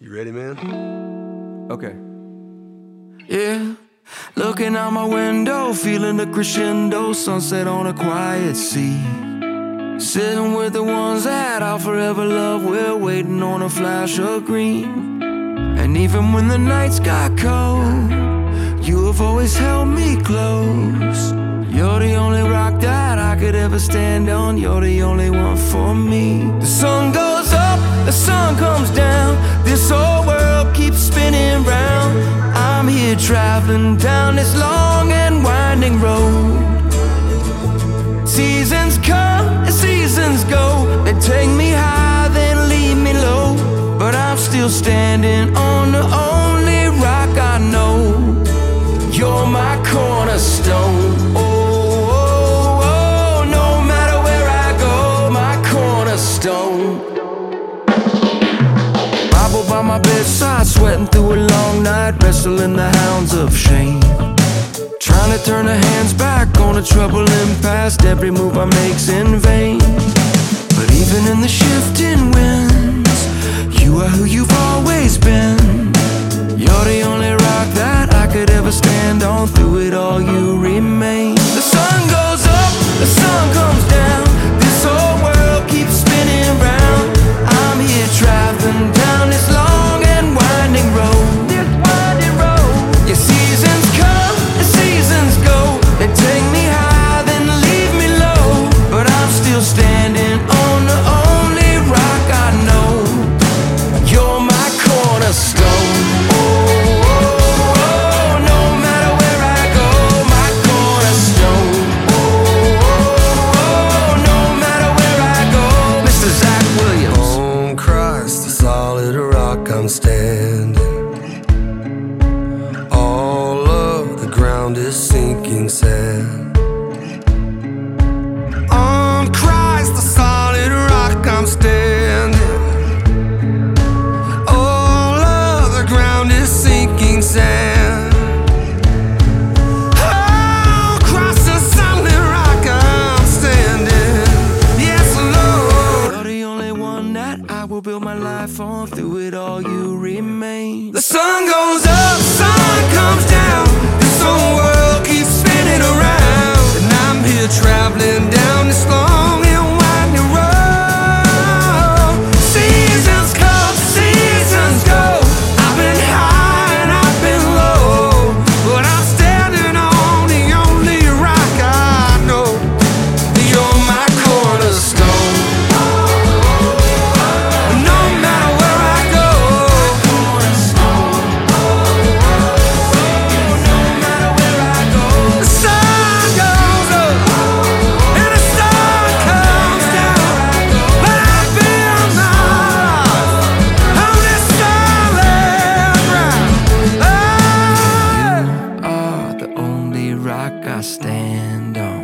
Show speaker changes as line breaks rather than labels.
you ready, man?
Okay.
Yeah. Looking out my window, feeling the crescendo, sunset on a quiet sea. Sitting with the ones that I'll forever love, we're waiting on a flash of green. And even when the nights got cold, you have always held me close. You're the only rock that I could ever stand on, you're the only one for me. The sun goes the sun comes down, this whole world keeps spinning round. I'm here traveling down this long and winding road. Seasons come and seasons go, they take me high, then leave me low. But I'm still standing on the only rock I know. You're my cornerstone. By my bedside, sweating through a long night, wrestling the hounds of shame. Trying to turn the hands back on a troubling past, every move I make's in vain. I'm standing.
All of the ground is sinking sand. On Christ, the solid rock I'm standing.
My life on. Through it all, you remain. The sun goes I stand on.